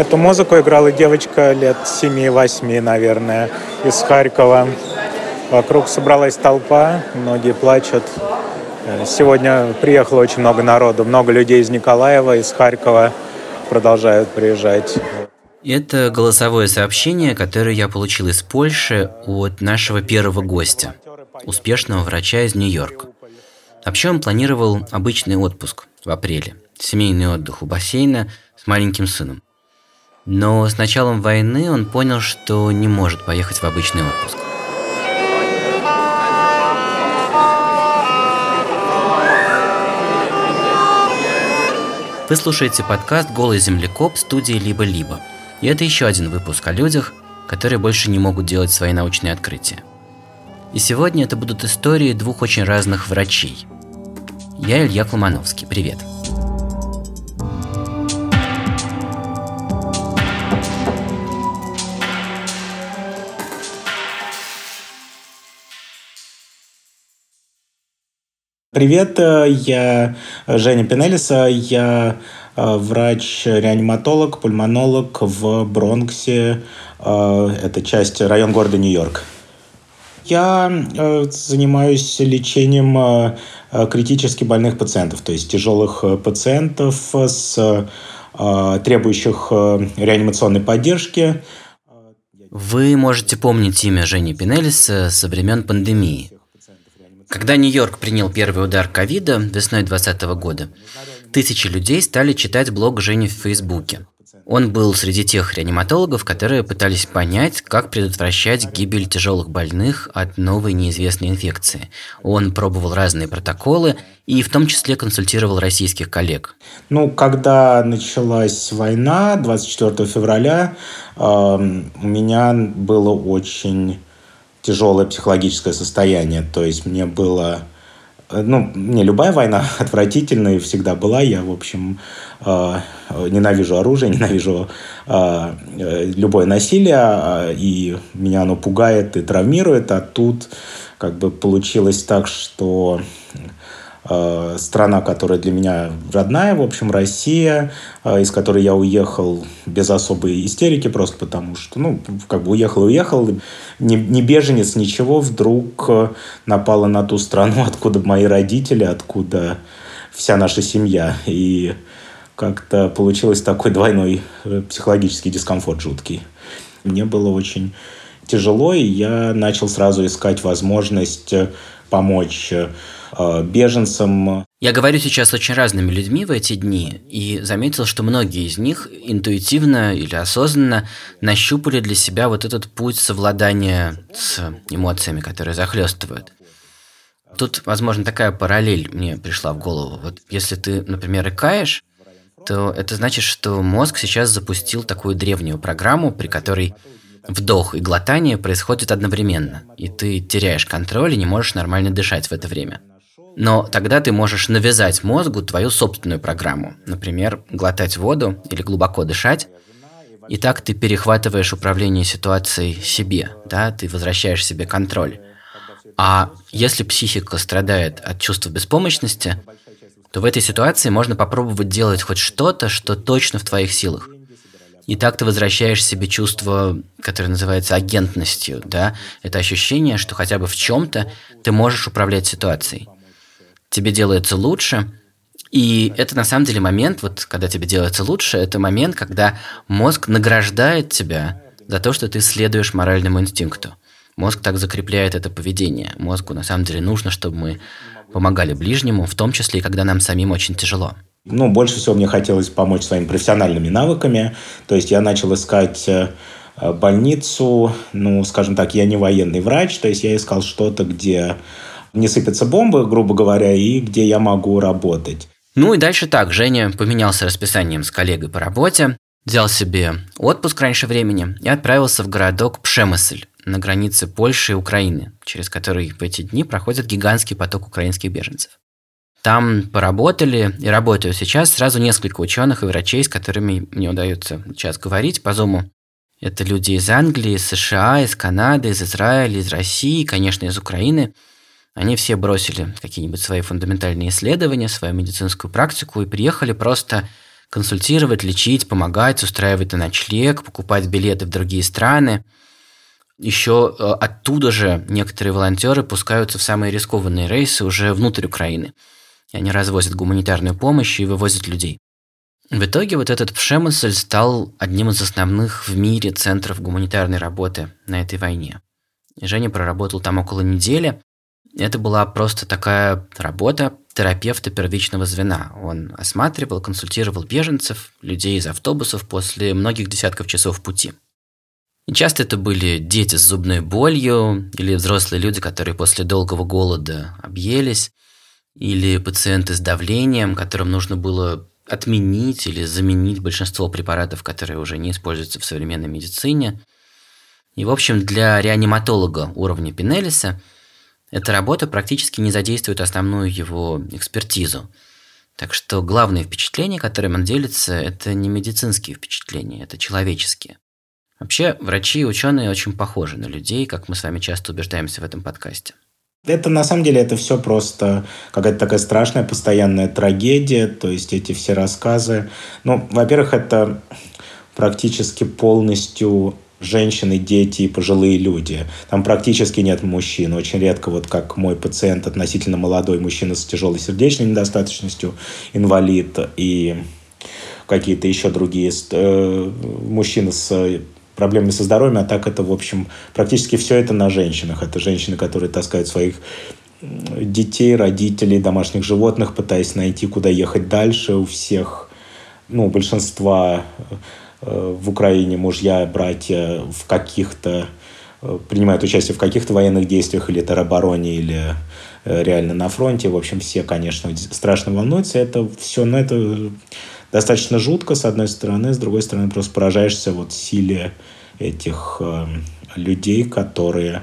Эту музыку играла девочка лет 7-8, наверное, из Харькова. Вокруг собралась толпа, многие плачут. Сегодня приехало очень много народу, много людей из Николаева, из Харькова продолжают приезжать. Это голосовое сообщение, которое я получил из Польши от нашего первого гостя, успешного врача из Нью-Йорка. Вообще он планировал обычный отпуск в апреле, семейный отдых у бассейна с маленьким сыном. Но с началом войны он понял, что не может поехать в обычный отпуск. Вы слушаете подкаст «Голый землекоп» студии «Либо-либо». И это еще один выпуск о людях, которые больше не могут делать свои научные открытия. И сегодня это будут истории двух очень разных врачей. Я Илья Кломановский. Привет. Привет, э, я Женя Пенелиса, я э, врач-реаниматолог, пульмонолог в Бронксе. Э, это часть район города Нью-Йорк. Я занимаюсь лечением критически больных пациентов, то есть тяжелых пациентов, с требующих реанимационной поддержки. Вы можете помнить имя Жени Пинелиса со времен пандемии. Когда Нью-Йорк принял первый удар ковида весной 2020 года, тысячи людей стали читать блог Жени в Фейсбуке. Он был среди тех реаниматологов, которые пытались понять, как предотвращать гибель тяжелых больных от новой неизвестной инфекции. Он пробовал разные протоколы и в том числе консультировал российских коллег. Ну, когда началась война 24 февраля, э, у меня было очень тяжелое психологическое состояние. То есть мне было... Ну, мне любая война отвратительная всегда была. Я, в общем, э, ненавижу оружие, ненавижу э, любое насилие, и меня оно пугает и травмирует. А тут как бы получилось так, что Э, страна, которая для меня родная, в общем, Россия, э, из которой я уехал без особой истерики, просто потому что, ну, как бы уехал и уехал, не, не беженец, ничего, вдруг э, напала на ту страну, откуда мои родители, откуда вся наша семья. И как-то получилось такой двойной психологический дискомфорт жуткий. Мне было очень тяжело, и я начал сразу искать возможность помочь беженцам. Я говорю сейчас с очень разными людьми в эти дни и заметил, что многие из них интуитивно или осознанно нащупали для себя вот этот путь совладания с эмоциями, которые захлестывают. Тут, возможно, такая параллель мне пришла в голову. Вот если ты, например, икаешь, то это значит, что мозг сейчас запустил такую древнюю программу, при которой вдох и глотание происходят одновременно, и ты теряешь контроль и не можешь нормально дышать в это время. Но тогда ты можешь навязать мозгу твою собственную программу. Например, глотать воду или глубоко дышать. И так ты перехватываешь управление ситуацией себе, да, ты возвращаешь себе контроль. А если психика страдает от чувства беспомощности, то в этой ситуации можно попробовать делать хоть что-то, что точно в твоих силах. И так ты возвращаешь себе чувство, которое называется агентностью, да? Это ощущение, что хотя бы в чем-то ты можешь управлять ситуацией тебе делается лучше. И это на самом деле момент, вот когда тебе делается лучше, это момент, когда мозг награждает тебя за то, что ты следуешь моральному инстинкту. Мозг так закрепляет это поведение. Мозгу на самом деле нужно, чтобы мы помогали ближнему, в том числе и когда нам самим очень тяжело. Ну, больше всего мне хотелось помочь своими профессиональными навыками. То есть я начал искать э, больницу, ну, скажем так, я не военный врач, то есть я искал что-то, где не сыпятся бомбы, грубо говоря, и где я могу работать. Ну и дальше так, Женя поменялся расписанием с коллегой по работе, взял себе отпуск раньше времени и отправился в городок Пшемысль на границе Польши и Украины, через который в эти дни проходит гигантский поток украинских беженцев. Там поработали и работают сейчас сразу несколько ученых и врачей, с которыми мне удается сейчас говорить по Зуму. Это люди из Англии, из США, из Канады, из Израиля, из России, конечно, из Украины – они все бросили какие-нибудь свои фундаментальные исследования, свою медицинскую практику и приехали просто консультировать, лечить, помогать, устраивать на ночлег, покупать билеты в другие страны. Еще э, оттуда же некоторые волонтеры пускаются в самые рискованные рейсы уже внутрь Украины. И они развозят гуманитарную помощь и вывозят людей. В итоге вот этот Пшемысль стал одним из основных в мире центров гуманитарной работы на этой войне. Женя проработал там около недели. Это была просто такая работа терапевта первичного звена. Он осматривал, консультировал беженцев, людей из автобусов после многих десятков часов пути. И часто это были дети с зубной болью, или взрослые люди, которые после долгого голода объелись, или пациенты с давлением, которым нужно было отменить или заменить большинство препаратов, которые уже не используются в современной медицине. И, в общем, для реаниматолога уровня Пинелиса эта работа практически не задействует основную его экспертизу. Так что главные впечатления, которыми он делится, это не медицинские впечатления, это человеческие. Вообще, врачи и ученые очень похожи на людей, как мы с вами часто убеждаемся в этом подкасте. Это на самом деле это все просто какая-то такая страшная постоянная трагедия, то есть эти все рассказы. Ну, во-первых, это практически полностью женщины, дети и пожилые люди. Там практически нет мужчин. Очень редко, вот как мой пациент, относительно молодой мужчина с тяжелой сердечной недостаточностью, инвалид и какие-то еще другие э, мужчины с проблемами со здоровьем, а так это, в общем, практически все это на женщинах. Это женщины, которые таскают своих детей, родителей, домашних животных, пытаясь найти, куда ехать дальше. У всех, ну, большинства в Украине мужья, братья в каких-то э, принимают участие в каких-то военных действиях или теробороне, или э, реально на фронте. В общем, все, конечно, страшно волнуются. Это все, но это достаточно жутко, с одной стороны, с другой стороны, просто поражаешься вот силе этих э, людей, которые,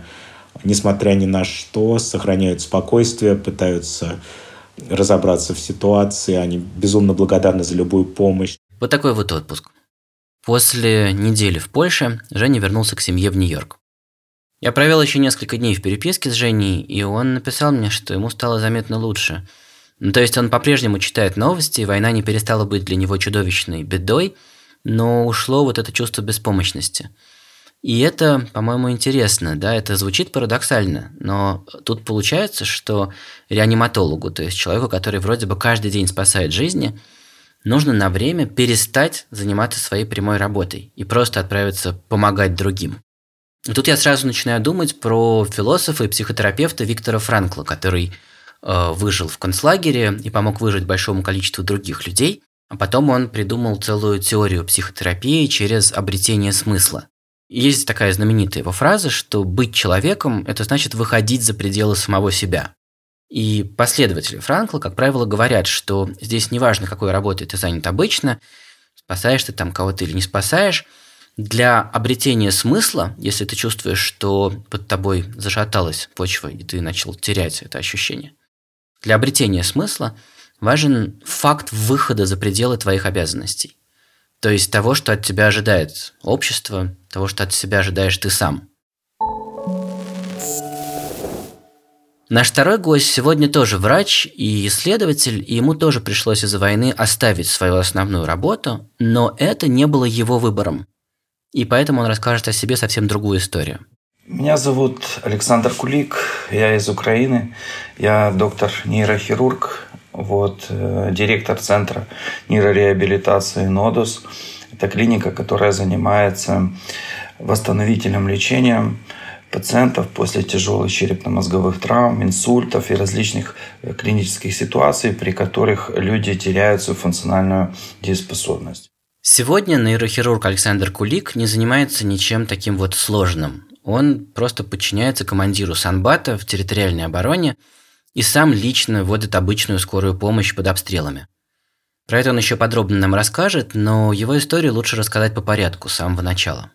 несмотря ни на что, сохраняют спокойствие, пытаются разобраться в ситуации, они безумно благодарны за любую помощь. Вот такой вот отпуск. После недели в Польше Женя вернулся к семье в Нью-Йорк. Я провел еще несколько дней в переписке с Женей, и он написал мне, что ему стало заметно лучше – ну, то есть он по-прежнему читает новости, война не перестала быть для него чудовищной бедой, но ушло вот это чувство беспомощности. И это, по-моему, интересно, да, это звучит парадоксально, но тут получается, что реаниматологу, то есть человеку, который вроде бы каждый день спасает жизни, нужно на время перестать заниматься своей прямой работой и просто отправиться помогать другим. И тут я сразу начинаю думать про философа и психотерапевта Виктора Франкла, который Э, выжил в концлагере и помог выжить большому количеству других людей. А потом он придумал целую теорию психотерапии через обретение смысла. Есть такая знаменитая его фраза, что быть человеком – это значит выходить за пределы самого себя. И последователи Франкла, как правило, говорят, что здесь неважно, какой работой ты занят обычно, спасаешь ты там кого-то или не спасаешь, для обретения смысла, если ты чувствуешь, что под тобой зашаталась почва, и ты начал терять это ощущение, для обретения смысла важен факт выхода за пределы твоих обязанностей. То есть того, что от тебя ожидает общество, того, что от себя ожидаешь ты сам. Наш второй гость сегодня тоже врач и исследователь, и ему тоже пришлось из-за войны оставить свою основную работу, но это не было его выбором. И поэтому он расскажет о себе совсем другую историю. Меня зовут Александр Кулик, я из Украины, я доктор-нейрохирург, вот, э, директор центра нейрореабилитации «Нодус». Это клиника, которая занимается восстановительным лечением пациентов после тяжелых черепно-мозговых травм, инсультов и различных э, клинических ситуаций, при которых люди теряют свою функциональную дееспособность. Сегодня нейрохирург Александр Кулик не занимается ничем таким вот сложным. Он просто подчиняется командиру Санбата в территориальной обороне и сам лично вводит обычную скорую помощь под обстрелами. Про это он еще подробно нам расскажет, но его историю лучше рассказать по порядку, с самого начала.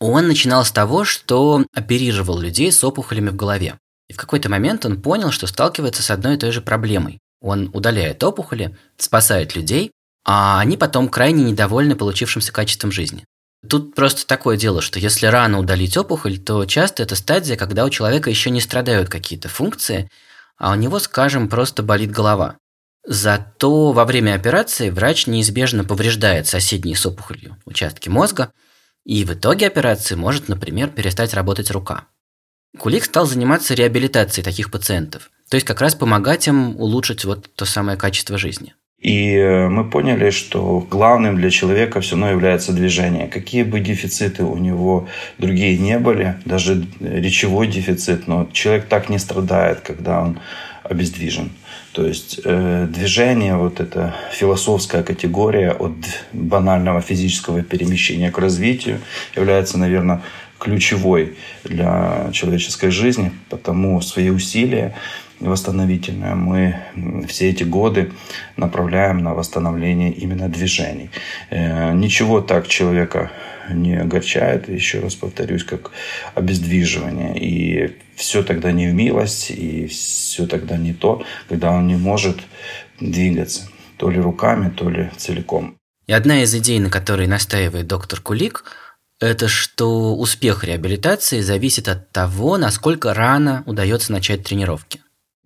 Он начинал с того, что оперировал людей с опухолями в голове. И в какой-то момент он понял, что сталкивается с одной и той же проблемой. Он удаляет опухоли, спасает людей, а они потом крайне недовольны получившимся качеством жизни. Тут просто такое дело, что если рано удалить опухоль, то часто это стадия, когда у человека еще не страдают какие-то функции, а у него, скажем, просто болит голова. Зато во время операции врач неизбежно повреждает соседние с опухолью участки мозга, и в итоге операции может, например, перестать работать рука. Кулик стал заниматься реабилитацией таких пациентов, то есть как раз помогать им улучшить вот то самое качество жизни. И э, мы поняли, что главным для человека все равно является движение. Какие бы дефициты у него другие не были, даже речевой дефицит, но человек так не страдает, когда он обездвижен. То есть э, движение, вот эта философская категория от банального физического перемещения к развитию является, наверное, ключевой для человеческой жизни, потому свои усилия восстановительное. Мы все эти годы направляем на восстановление именно движений. Э, ничего так человека не огорчает, еще раз повторюсь, как обездвиживание. И все тогда не в милость, и все тогда не то, когда он не может двигаться то ли руками, то ли целиком. И одна из идей, на которой настаивает доктор Кулик, это что успех реабилитации зависит от того, насколько рано удается начать тренировки.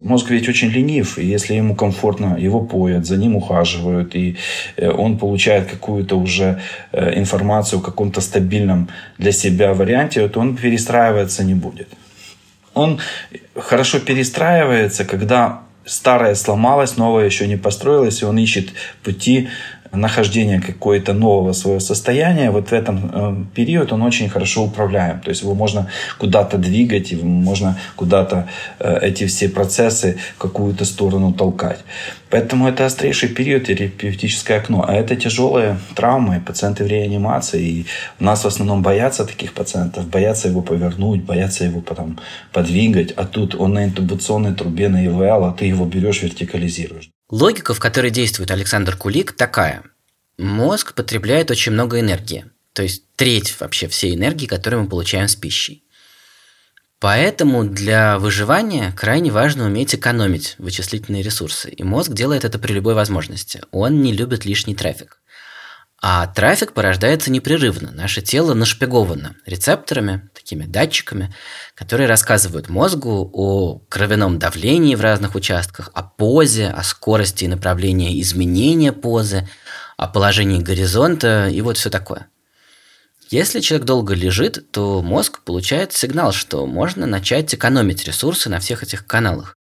Мозг ведь очень ленив, и если ему комфортно, его поят, за ним ухаживают, и э, он получает какую-то уже э, информацию в каком-то стабильном для себя варианте, то он перестраиваться не будет. Он хорошо перестраивается, когда старое сломалось, новое еще не построилось, и он ищет пути нахождения какое-то нового своего состояния, вот в этом э, период он очень хорошо управляем. То есть его можно куда-то двигать, его можно куда-то э, эти все процессы в какую-то сторону толкать. Поэтому это острейший период, терапевтическое окно. А это тяжелые травмы, пациенты в реанимации. И у нас в основном боятся таких пациентов, боятся его повернуть, боятся его потом подвигать. А тут он на интубационной трубе на ИВЛ, а ты его берешь, вертикализируешь. Логика, в которой действует Александр Кулик, такая. Мозг потребляет очень много энергии, то есть треть вообще всей энергии, которую мы получаем с пищей. Поэтому для выживания крайне важно уметь экономить вычислительные ресурсы, и мозг делает это при любой возможности. Он не любит лишний трафик. А трафик порождается непрерывно. Наше тело нашпиговано рецепторами, такими датчиками, которые рассказывают мозгу о кровяном давлении в разных участках, о позе, о скорости и направлении изменения позы, о положении горизонта и вот все такое. Если человек долго лежит, то мозг получает сигнал, что можно начать экономить ресурсы на всех этих каналах.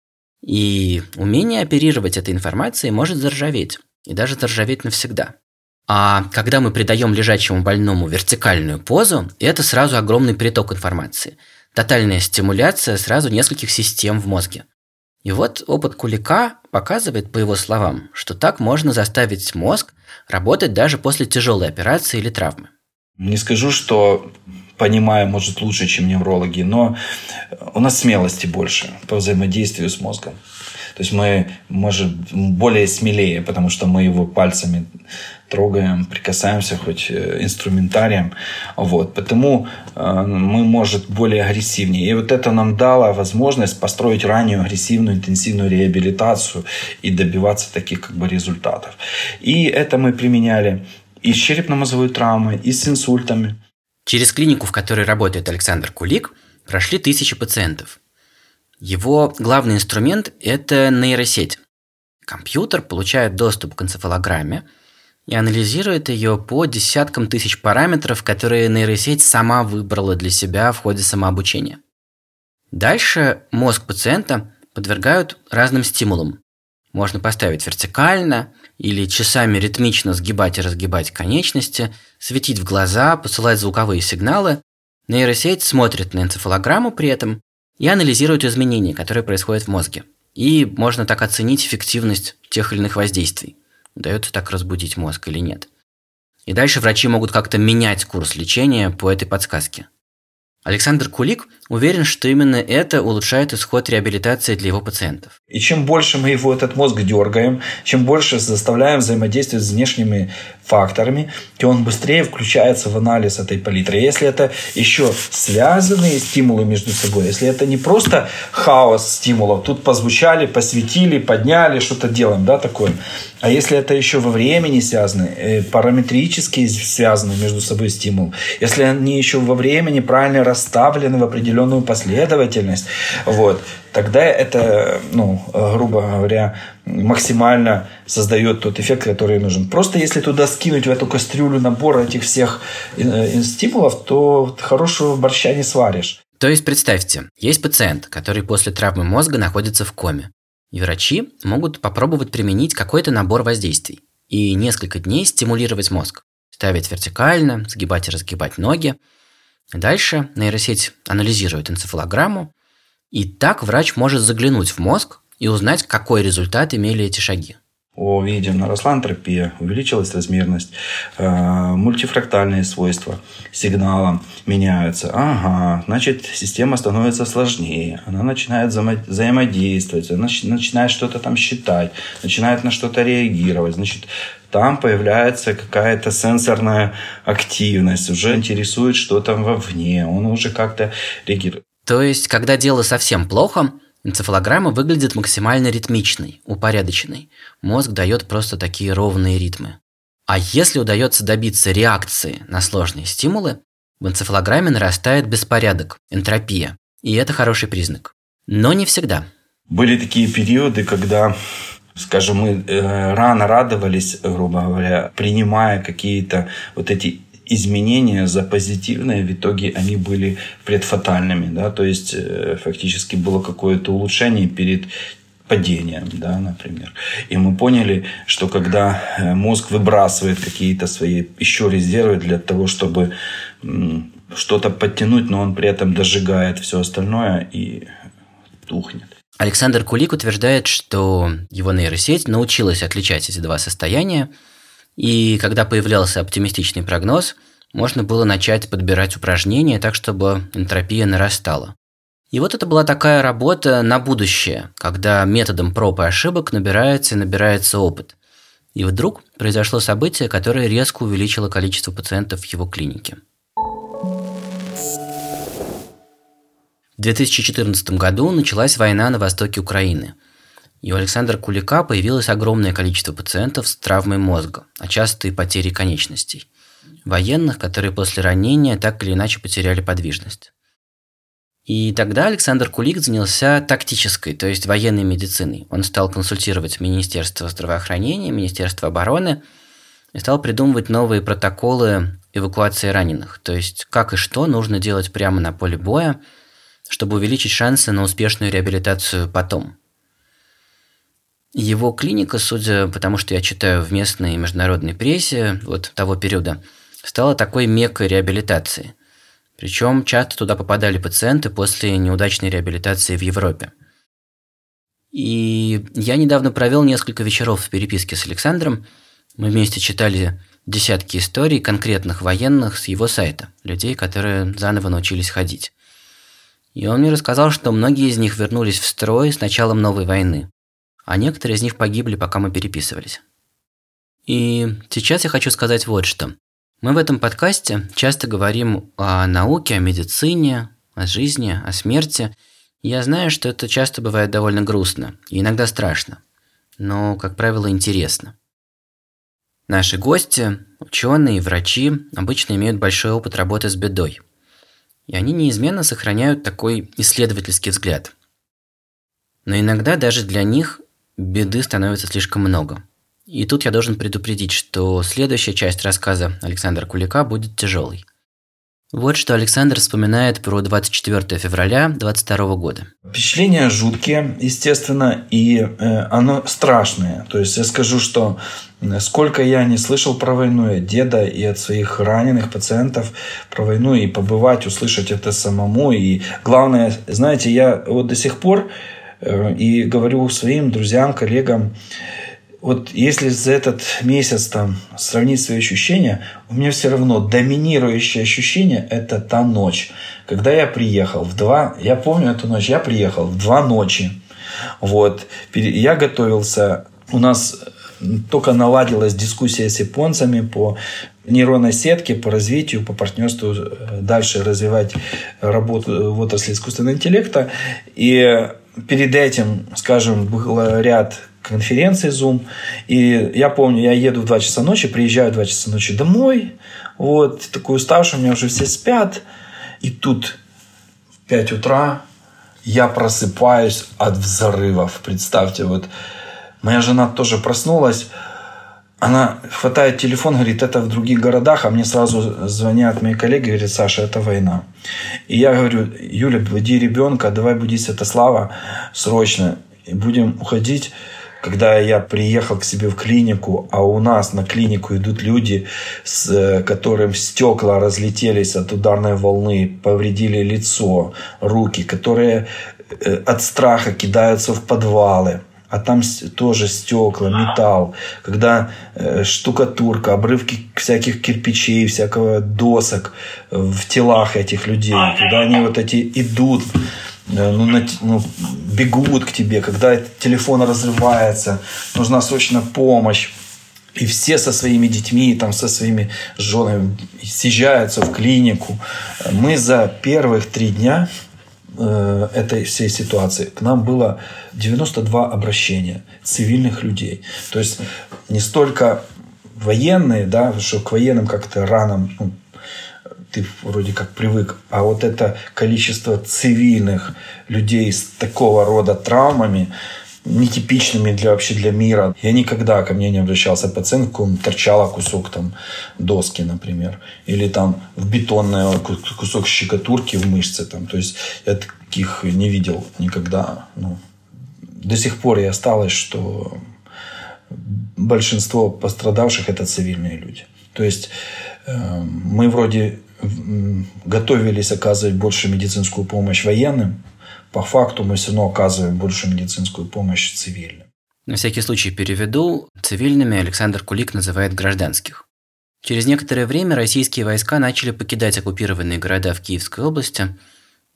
И умение оперировать этой информацией может заржаветь, и даже заржаветь навсегда. А когда мы придаем лежачему больному вертикальную позу, это сразу огромный приток информации. Тотальная стимуляция сразу нескольких систем в мозге. И вот опыт Кулика показывает, по его словам, что так можно заставить мозг работать даже после тяжелой операции или травмы. Не скажу, что понимаю, может, лучше, чем неврологи, но у нас смелости больше по взаимодействию с мозгом. То есть мы, может, более смелее, потому что мы его пальцами трогаем, прикасаемся хоть э, инструментарием. Вот. Потому э, мы, может, более агрессивнее. И вот это нам дало возможность построить раннюю агрессивную интенсивную реабилитацию и добиваться таких как бы результатов. И это мы применяли и с черепно-мозговой травмой, и с инсультами. Через клинику, в которой работает Александр Кулик, прошли тысячи пациентов. Его главный инструмент – это нейросеть. Компьютер получает доступ к энцефалограмме – и анализирует ее по десяткам тысяч параметров, которые нейросеть сама выбрала для себя в ходе самообучения. Дальше мозг пациента подвергают разным стимулам. Можно поставить вертикально или часами ритмично сгибать и разгибать конечности, светить в глаза, посылать звуковые сигналы. Нейросеть смотрит на энцефалограмму при этом и анализирует изменения, которые происходят в мозге. И можно так оценить эффективность тех или иных воздействий удается так разбудить мозг или нет. И дальше врачи могут как-то менять курс лечения по этой подсказке. Александр Кулик уверен, что именно это улучшает исход реабилитации для его пациентов. И чем больше мы его этот мозг дергаем, чем больше заставляем взаимодействовать с внешними факторами, тем он быстрее включается в анализ этой палитры. Если это еще связанные стимулы между собой, если это не просто хаос стимулов, тут позвучали, посветили, подняли, что-то делаем, да, такое, а если это еще во времени связаны, э, параметрически связаны между собой стимул, если они еще во времени правильно расставлены в определенную последовательность, вот, тогда это, ну, грубо говоря, максимально создает тот эффект, который нужен. Просто если туда скинуть в эту кастрюлю набор этих всех э, стимулов, то хорошего борща не сваришь. То есть представьте, есть пациент, который после травмы мозга находится в коме. И врачи могут попробовать применить какой-то набор воздействий и несколько дней стимулировать мозг. Ставить вертикально, сгибать и разгибать ноги. Дальше нейросеть анализирует энцефалограмму, и так врач может заглянуть в мозг и узнать, какой результат имели эти шаги. О, видим, наросла антропия, увеличилась размерность, э, мультифрактальные свойства сигнала меняются. Ага, значит, система становится сложнее, она начинает взаимодействовать, она начинает что-то там считать, начинает на что-то реагировать. Значит, там появляется какая-то сенсорная активность, уже интересует, что там вовне, он уже как-то реагирует. То есть, когда дело совсем плохо, Энцефалограмма выглядит максимально ритмичной, упорядоченной. Мозг дает просто такие ровные ритмы. А если удается добиться реакции на сложные стимулы, в энцефалограмме нарастает беспорядок, энтропия. И это хороший признак. Но не всегда. Были такие периоды, когда скажем, мы э, рано радовались, грубо говоря, принимая какие-то вот эти изменения за позитивные, в итоге они были предфатальными. Да? То есть э, фактически было какое-то улучшение перед падением, да, например. И мы поняли, что когда э, мозг выбрасывает какие-то свои еще резервы для того, чтобы что-то подтянуть, но он при этом дожигает все остальное и тухнет. Александр Кулик утверждает, что его нейросеть научилась отличать эти два состояния – и когда появлялся оптимистичный прогноз, можно было начать подбирать упражнения так, чтобы энтропия нарастала. И вот это была такая работа на будущее, когда методом проб и ошибок набирается и набирается опыт. И вдруг произошло событие, которое резко увеличило количество пациентов в его клинике. В 2014 году началась война на востоке Украины – и у Александра Кулика появилось огромное количество пациентов с травмой мозга, а часто и потерей конечностей. Военных, которые после ранения так или иначе потеряли подвижность. И тогда Александр Кулик занялся тактической, то есть военной медициной. Он стал консультировать Министерство здравоохранения, Министерство обороны и стал придумывать новые протоколы эвакуации раненых, то есть как и что нужно делать прямо на поле боя, чтобы увеличить шансы на успешную реабилитацию потом – его клиника, судя по тому, что я читаю в местной и международной прессе вот того периода, стала такой меккой реабилитации. Причем часто туда попадали пациенты после неудачной реабилитации в Европе. И я недавно провел несколько вечеров в переписке с Александром. Мы вместе читали десятки историй конкретных военных с его сайта, людей, которые заново научились ходить. И он мне рассказал, что многие из них вернулись в строй с началом новой войны а некоторые из них погибли, пока мы переписывались. И сейчас я хочу сказать вот что. Мы в этом подкасте часто говорим о науке, о медицине, о жизни, о смерти. Я знаю, что это часто бывает довольно грустно и иногда страшно, но, как правило, интересно. Наши гости, ученые врачи, обычно имеют большой опыт работы с бедой. И они неизменно сохраняют такой исследовательский взгляд. Но иногда даже для них беды становится слишком много. И тут я должен предупредить, что следующая часть рассказа Александра Кулика будет тяжелой. Вот что Александр вспоминает про 24 февраля 22 года. Впечатления жуткие, естественно, и э, оно страшное. То есть я скажу, что сколько я не слышал про войну и от деда, и от своих раненых пациентов про войну, и побывать, услышать это самому. И главное, знаете, я вот до сих пор и говорю своим друзьям, коллегам, вот если за этот месяц там сравнить свои ощущения, у меня все равно доминирующее ощущение – это та ночь. Когда я приехал в два, я помню эту ночь, я приехал в два ночи. Вот. Я готовился, у нас только наладилась дискуссия с японцами по нейронной сетке, по развитию, по партнерству, э, дальше развивать работу в отрасли искусственного интеллекта. И перед этим, скажем, был ряд конференций Zoom, и я помню, я еду в 2 часа ночи, приезжаю в 2 часа ночи домой, вот, такой уставший, у меня уже все спят, и тут 5 утра, я просыпаюсь от взрывов. Представьте, вот моя жена тоже проснулась, она хватает телефон, говорит, это в других городах, а мне сразу звонят мои коллеги, говорят, Саша, это война. И я говорю, Юля, буди ребенка, давай буди Святослава срочно. И будем уходить. Когда я приехал к себе в клинику, а у нас на клинику идут люди, с которым стекла разлетелись от ударной волны, повредили лицо, руки, которые э, от страха кидаются в подвалы а там тоже стекла, металл, когда э, штукатурка, обрывки всяких кирпичей, всякого досок в телах этих людей, когда они вот эти идут, э, ну, на, ну, бегут к тебе, когда телефон разрывается, нужна срочно помощь. И все со своими детьми, там, со своими женами съезжаются в клинику. Мы за первых три дня Э, этой всей ситуации к нам было 92 обращения цивильных людей. То есть не столько военные, да, что к военным как-то рано ну, ты вроде как привык, а вот это количество цивильных людей с такого рода травмами, нетипичными для вообще для мира. Я никогда ко мне не обращался пациент, кому торчала кусок там доски, например, или там в бетонный кусок щекотурки в мышце. Там. То есть я таких не видел никогда. Ну, до сих пор и осталось, что большинство пострадавших это цивильные люди. То есть э, мы вроде готовились оказывать больше медицинскую помощь военным, по факту мы все равно оказываем больше медицинскую помощь цивильным. На всякий случай переведу. Цивильными Александр Кулик называет гражданских. Через некоторое время российские войска начали покидать оккупированные города в Киевской области,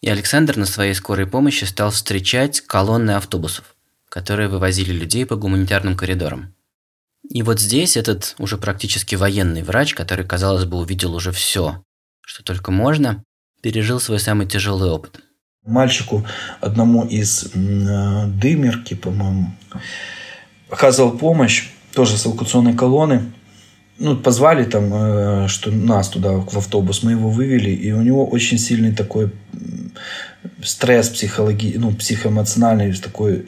и Александр на своей скорой помощи стал встречать колонны автобусов, которые вывозили людей по гуманитарным коридорам. И вот здесь этот уже практически военный врач, который, казалось бы, увидел уже все, что только можно, пережил свой самый тяжелый опыт – мальчику одному из э, Дымерки, по-моему, оказывал помощь, тоже с эвакуационной колонны. Ну, позвали там, э, что нас туда в автобус, мы его вывели, и у него очень сильный такой стресс психологи, ну, психоэмоциональный, такой,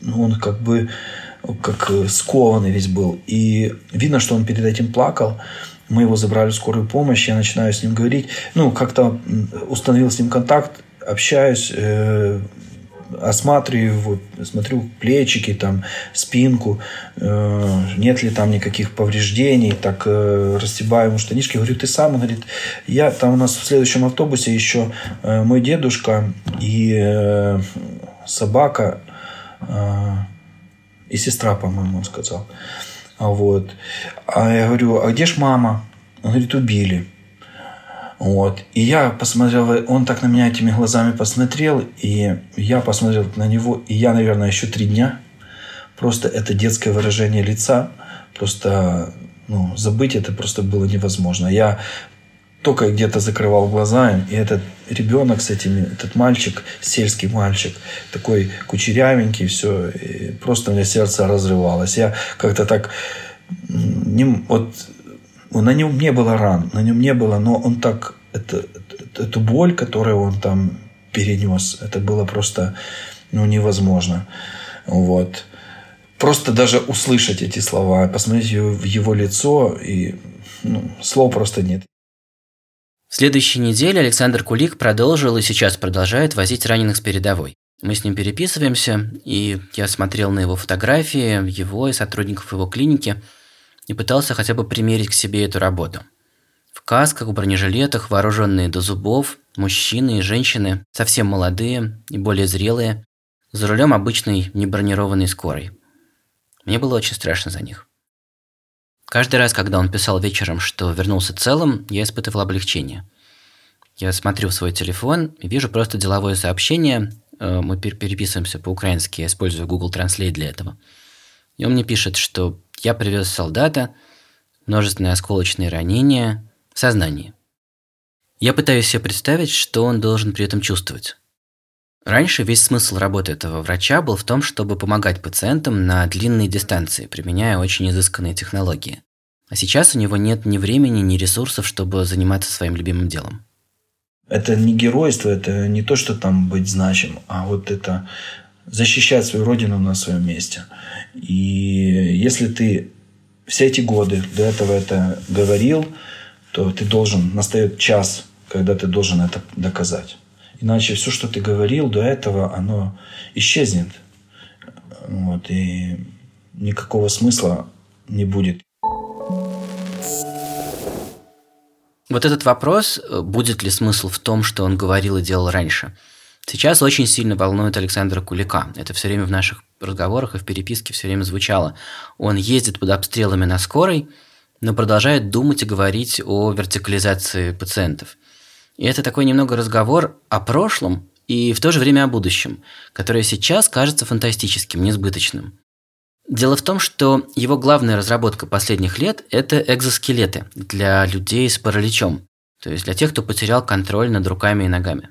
ну, он как бы как скованный весь был. И видно, что он перед этим плакал. Мы его забрали в скорую помощь, я начинаю с ним говорить. Ну, как-то установил с ним контакт, общаюсь, э, осматриваю смотрю плечики, там, спинку, э, нет ли там никаких повреждений, так э, расстебаю ему штанишки, говорю, ты сам? Он говорит, я там у нас в следующем автобусе еще э, мой дедушка и э, собака э, и сестра, по-моему, он сказал. Вот. А я говорю, а где ж мама? Он говорит, убили. Вот. И я посмотрел, он так на меня этими глазами посмотрел, и я посмотрел на него, и я, наверное, еще три дня просто это детское выражение лица, просто ну, забыть это просто было невозможно. Я только где-то закрывал глаза, и этот ребенок с этими, этот мальчик, сельский мальчик, такой кучерявенький, все, и просто у меня сердце разрывалось. Я как-то так, не, вот на нем не было ран, на нем не было, но он так, это, эту боль, которую он там перенес, это было просто ну, невозможно. Вот. Просто даже услышать эти слова, посмотреть в его лицо, и ну, слов просто нет. В следующей неделе Александр Кулик продолжил и сейчас продолжает возить раненых с передовой. Мы с ним переписываемся, и я смотрел на его фотографии, его и сотрудников его клиники – и пытался хотя бы примерить к себе эту работу. В касках, в бронежилетах, вооруженные до зубов, мужчины и женщины, совсем молодые и более зрелые, за рулем обычной небронированной скорой. Мне было очень страшно за них. Каждый раз, когда он писал вечером, что вернулся целым, я испытывал облегчение. Я смотрю в свой телефон и вижу просто деловое сообщение. Э, мы переписываемся по-украински, я использую Google Translate для этого. И он мне пишет, что я привез солдата, множественные осколочные ранения, в сознании. Я пытаюсь себе представить, что он должен при этом чувствовать. Раньше весь смысл работы этого врача был в том, чтобы помогать пациентам на длинные дистанции, применяя очень изысканные технологии. А сейчас у него нет ни времени, ни ресурсов, чтобы заниматься своим любимым делом. Это не геройство, это не то, что там быть значим, а вот это защищать свою родину на своем месте. И если ты все эти годы до этого это говорил, то ты должен, настает час, когда ты должен это доказать. Иначе все, что ты говорил до этого, оно исчезнет. Вот, и никакого смысла не будет. Вот этот вопрос, э, будет ли смысл в том, что он говорил и делал раньше, сейчас очень сильно волнует Александра Кулика. Это все время в наших разговорах и в переписке все время звучало. Он ездит под обстрелами на скорой, но продолжает думать и говорить о вертикализации пациентов. И это такой немного разговор о прошлом и в то же время о будущем, которое сейчас кажется фантастическим, несбыточным. Дело в том, что его главная разработка последних лет – это экзоскелеты для людей с параличом, то есть для тех, кто потерял контроль над руками и ногами.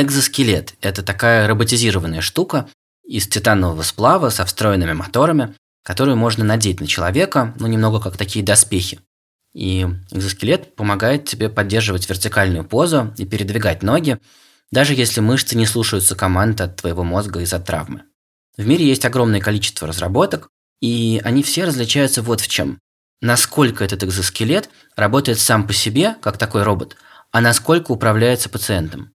Экзоскелет – это такая роботизированная штука из титанового сплава со встроенными моторами, которую можно надеть на человека, ну, немного как такие доспехи. И экзоскелет помогает тебе поддерживать вертикальную позу и передвигать ноги, даже если мышцы не слушаются команд от твоего мозга из-за травмы. В мире есть огромное количество разработок, и они все различаются вот в чем. Насколько этот экзоскелет работает сам по себе, как такой робот, а насколько управляется пациентом.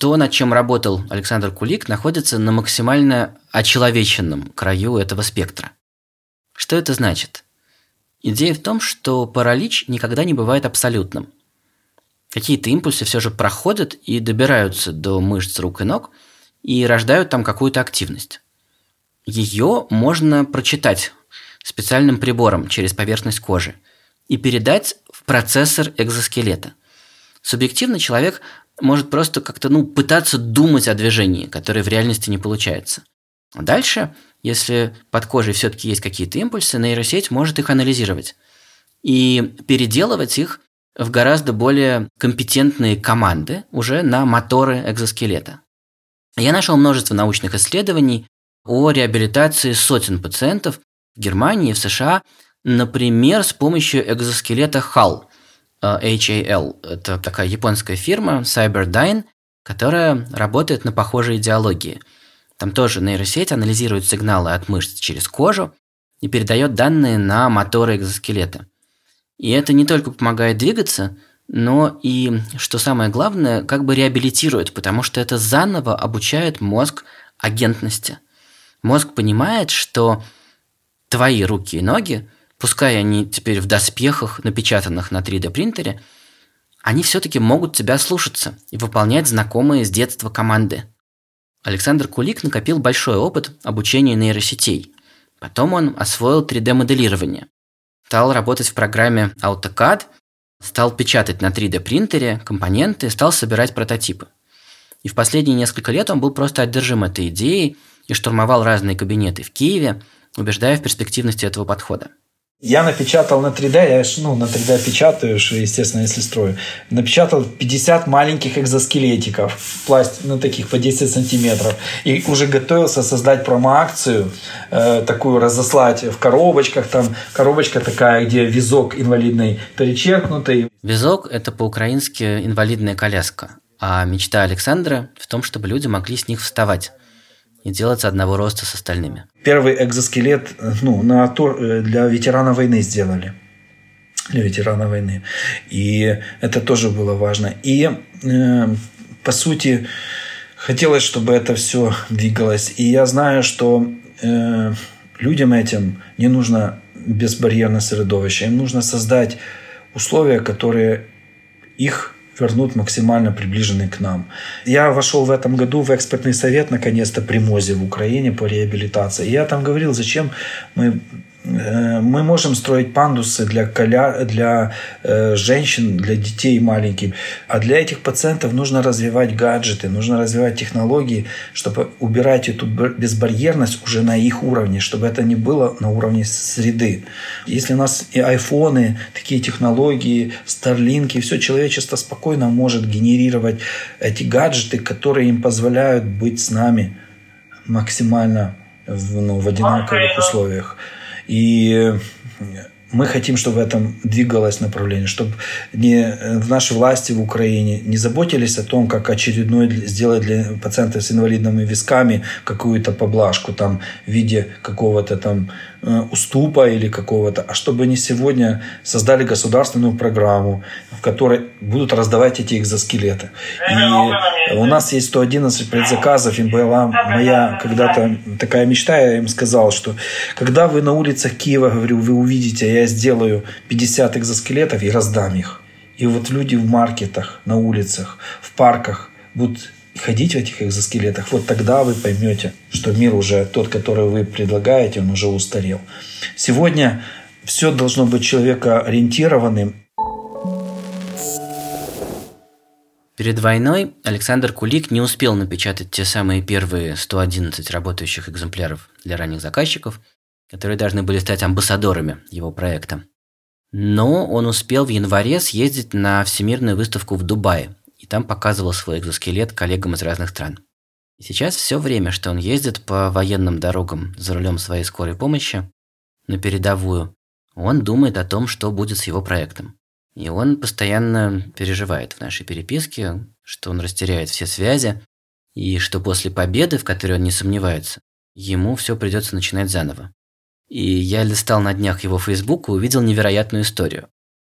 То, над чем работал Александр Кулик, находится на максимально очеловеченном краю этого спектра. Что это значит? Идея в том, что паралич никогда не бывает абсолютным. Какие-то импульсы все же проходят и добираются до мышц рук и ног и рождают там какую-то активность. Ее можно прочитать специальным прибором через поверхность кожи и передать в процессор экзоскелета. Субъективно человек может просто как-то ну, пытаться думать о движении, которое в реальности не получается. А дальше, если под кожей все-таки есть какие-то импульсы, нейросеть может их анализировать и переделывать их в гораздо более компетентные команды уже на моторы экзоскелета. Я нашел множество научных исследований о реабилитации сотен пациентов в Германии и в США, например, с помощью экзоскелета HAL, HAL. Э, Это такая японская фирма Cyberdyne, которая работает на похожей идеологии. Там тоже нейросеть анализирует сигналы от мышц через кожу и передает данные на моторы экзоскелета. И это не только помогает двигаться, но и, что самое главное, как бы реабилитирует, потому что это заново обучает мозг агентности – Мозг понимает, что твои руки и ноги, пускай они теперь в доспехах, напечатанных на 3D принтере, они все-таки могут тебя слушаться и выполнять знакомые с детства команды. Александр Кулик накопил большой опыт обучения нейросетей. Потом он освоил 3D-моделирование. Стал работать в программе AutoCAD, стал печатать на 3D принтере компоненты, стал собирать прототипы. И в последние несколько лет он был просто одержим этой идеей – и штурмовал разные кабинеты в Киеве, убеждая в перспективности этого подхода. Я напечатал на 3D, я ну, на 3D печатаю, естественно, если строю. Напечатал 50 маленьких экзоскелетиков, пласт, ну, таких по 10 сантиметров. И уже готовился создать промо-акцию, э, такую разослать в коробочках. Там коробочка такая, где визок инвалидный перечеркнутый. Визок – это по-украински инвалидная коляска. А мечта Александра в том, чтобы люди могли с них вставать и делаться одного роста с остальными. Первый экзоскелет ну, на то, э, для ветерана войны сделали. Для ветерана войны. И это тоже было важно. И, э, по сути, хотелось, чтобы это все двигалось. И я знаю, что э, людям этим не нужно безбарьерное средовище. Им нужно создать условия, которые их вернут максимально приближенный к нам. Я вошел в этом году в экспертный совет, наконец-то, при МОЗе в Украине по реабилитации. И я там говорил, зачем мы мы можем строить пандусы для, коля... для э, женщин, для детей маленьких. А для этих пациентов нужно развивать гаджеты, нужно развивать технологии, чтобы убирать эту безбарьерность уже на их уровне, чтобы это не было на уровне среды. Если у нас и айфоны, такие технологии, старлинки, все человечество спокойно может генерировать эти гаджеты, которые им позволяют быть с нами максимально в, ну, в одинаковых условиях. И мы хотим, чтобы в этом двигалось направление, чтобы не в нашей власти в Украине не заботились о том, как очередной сделать для пациентов с инвалидными висками какую-то поблажку там в виде какого-то там э, уступа или какого-то, а чтобы они сегодня создали государственную программу, в которой будут раздавать эти экзоскелеты. И у нас есть 111 предзаказов, и была моя когда-то такая мечта, я им сказал, что когда вы на улицах Киева, говорю, вы увидите, я сделаю 50 экзоскелетов и раздам их. И вот люди в маркетах, на улицах, в парках будут ходить в этих экзоскелетах, вот тогда вы поймете, что мир уже тот, который вы предлагаете, он уже устарел. Сегодня все должно быть человекоориентированным. Перед войной Александр Кулик не успел напечатать те самые первые 111 работающих экземпляров для ранних заказчиков, которые должны были стать амбассадорами его проекта. Но он успел в январе съездить на всемирную выставку в Дубае, и там показывал свой экзоскелет коллегам из разных стран. И сейчас все время, что он ездит по военным дорогам за рулем своей скорой помощи на передовую, он думает о том, что будет с его проектом. И он постоянно переживает в нашей переписке, что он растеряет все связи, и что после победы, в которой он не сомневается, ему все придется начинать заново. И я листал на днях его Facebook и увидел невероятную историю.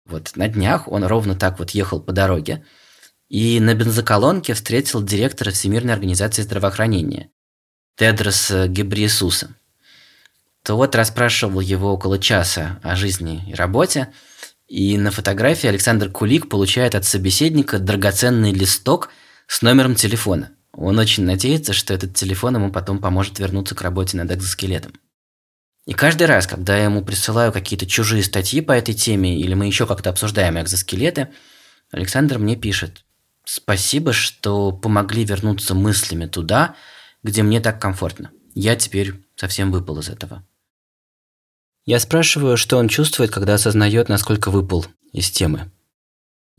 Вот на днях он ровно так вот ехал по дороге, и на бензоколонке встретил директора Всемирной организации здравоохранения Тедроса Гебриесуса. Тот расспрашивал его около часа о жизни и работе, и на фотографии Александр Кулик получает от собеседника драгоценный листок с номером телефона. Он очень надеется, что этот телефон ему потом поможет вернуться к работе над экзоскелетом. И каждый раз, когда я ему присылаю какие-то чужие статьи по этой теме, или мы еще как-то обсуждаем экзоскелеты, Александр мне пишет, спасибо, что помогли вернуться мыслями туда, где мне так комфортно. Я теперь совсем выпал из этого. Я спрашиваю, что он чувствует, когда осознает, насколько выпал из темы.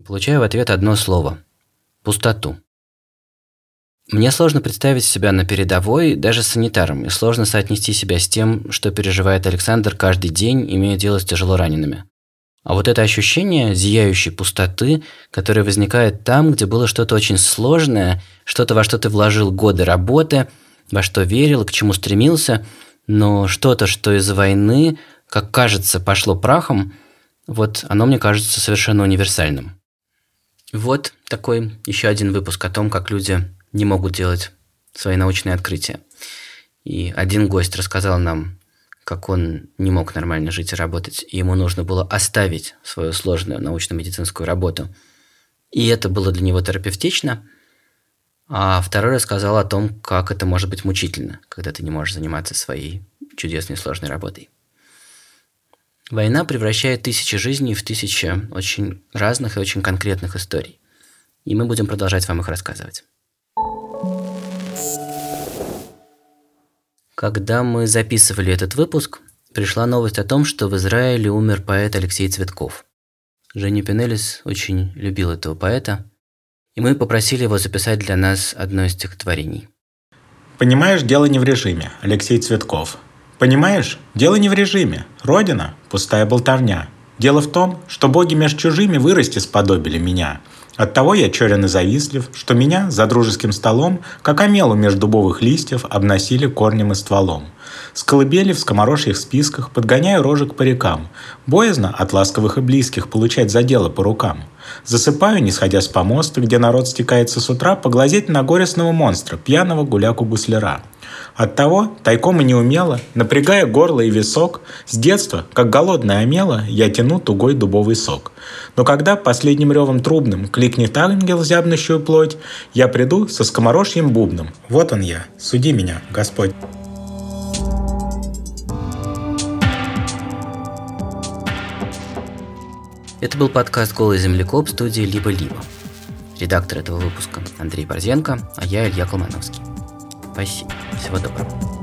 Получаю в ответ одно слово – пустоту. Мне сложно представить себя на передовой, даже санитаром, и сложно соотнести себя с тем, что переживает Александр каждый день, имея дело с тяжело ранеными. А вот это ощущение зияющей пустоты, которое возникает там, где было что-то очень сложное, что-то, во что ты вложил годы работы, во что верил, к чему стремился, но что-то, что из-за войны как кажется, пошло прахом, вот оно мне кажется совершенно универсальным. Вот такой еще один выпуск о том, как люди не могут делать свои научные открытия. И один гость рассказал нам, как он не мог нормально жить и работать, и ему нужно было оставить свою сложную научно-медицинскую работу. И это было для него терапевтично. А второй рассказал о том, как это может быть мучительно, когда ты не можешь заниматься своей чудесной сложной работой. Война превращает тысячи жизней в тысячи очень разных и очень конкретных историй. И мы будем продолжать вам их рассказывать. Когда мы записывали этот выпуск, пришла новость о том, что в Израиле умер поэт Алексей Цветков. Женя Пенелис очень любил этого поэта, и мы попросили его записать для нас одно из стихотворений. Понимаешь, дело не в режиме. Алексей Цветков – Понимаешь, дело не в режиме. Родина – пустая болтовня. Дело в том, что боги меж чужими вырасти сподобили меня. Оттого я черен и завистлив, что меня за дружеским столом, как омелу меж дубовых листьев, обносили корнем и стволом. С колыбели в скоморожьих списках подгоняю рожек по рекам. Боязно от ласковых и близких получать за дело по рукам. Засыпаю, не сходя с помоста, где народ стекается с утра, поглазеть на горестного монстра, пьяного гуляку-гусляра. Оттого, тайком и неумело, напрягая горло и висок, с детства, как голодная омела, я тяну тугой дубовый сок. Но когда последним ревом трубным кликнет ангел зябнущую плоть, я приду со скоморожьим бубном. Вот он я, суди меня, Господь. Это был подкаст «Голый землекоп» студии «Либо-либо». Редактор этого выпуска Андрей Борзенко, а я Илья Колмановский. Спасибо. Всего доброго.